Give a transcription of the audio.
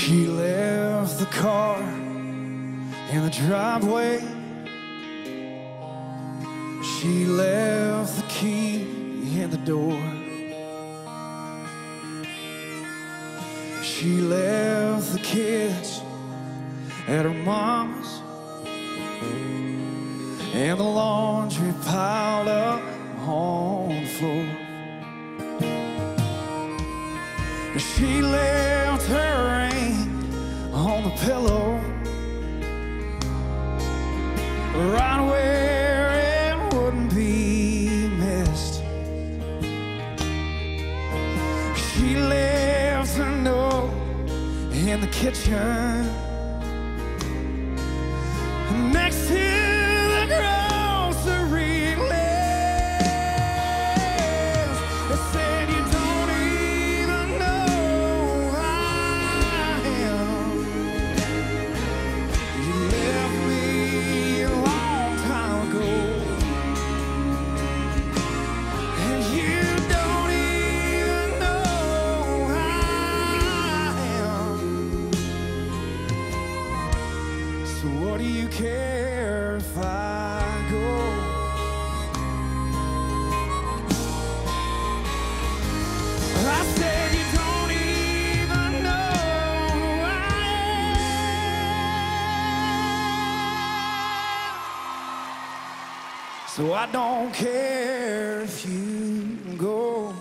She left the car in the driveway. She left the key in the door. She left the kids at her mama's and the laundry piled up on the floor. She left right where it wouldn't be missed. She left a note in the kitchen next So what do you care if I go? I said you don't even know who I am. So I don't care if you go.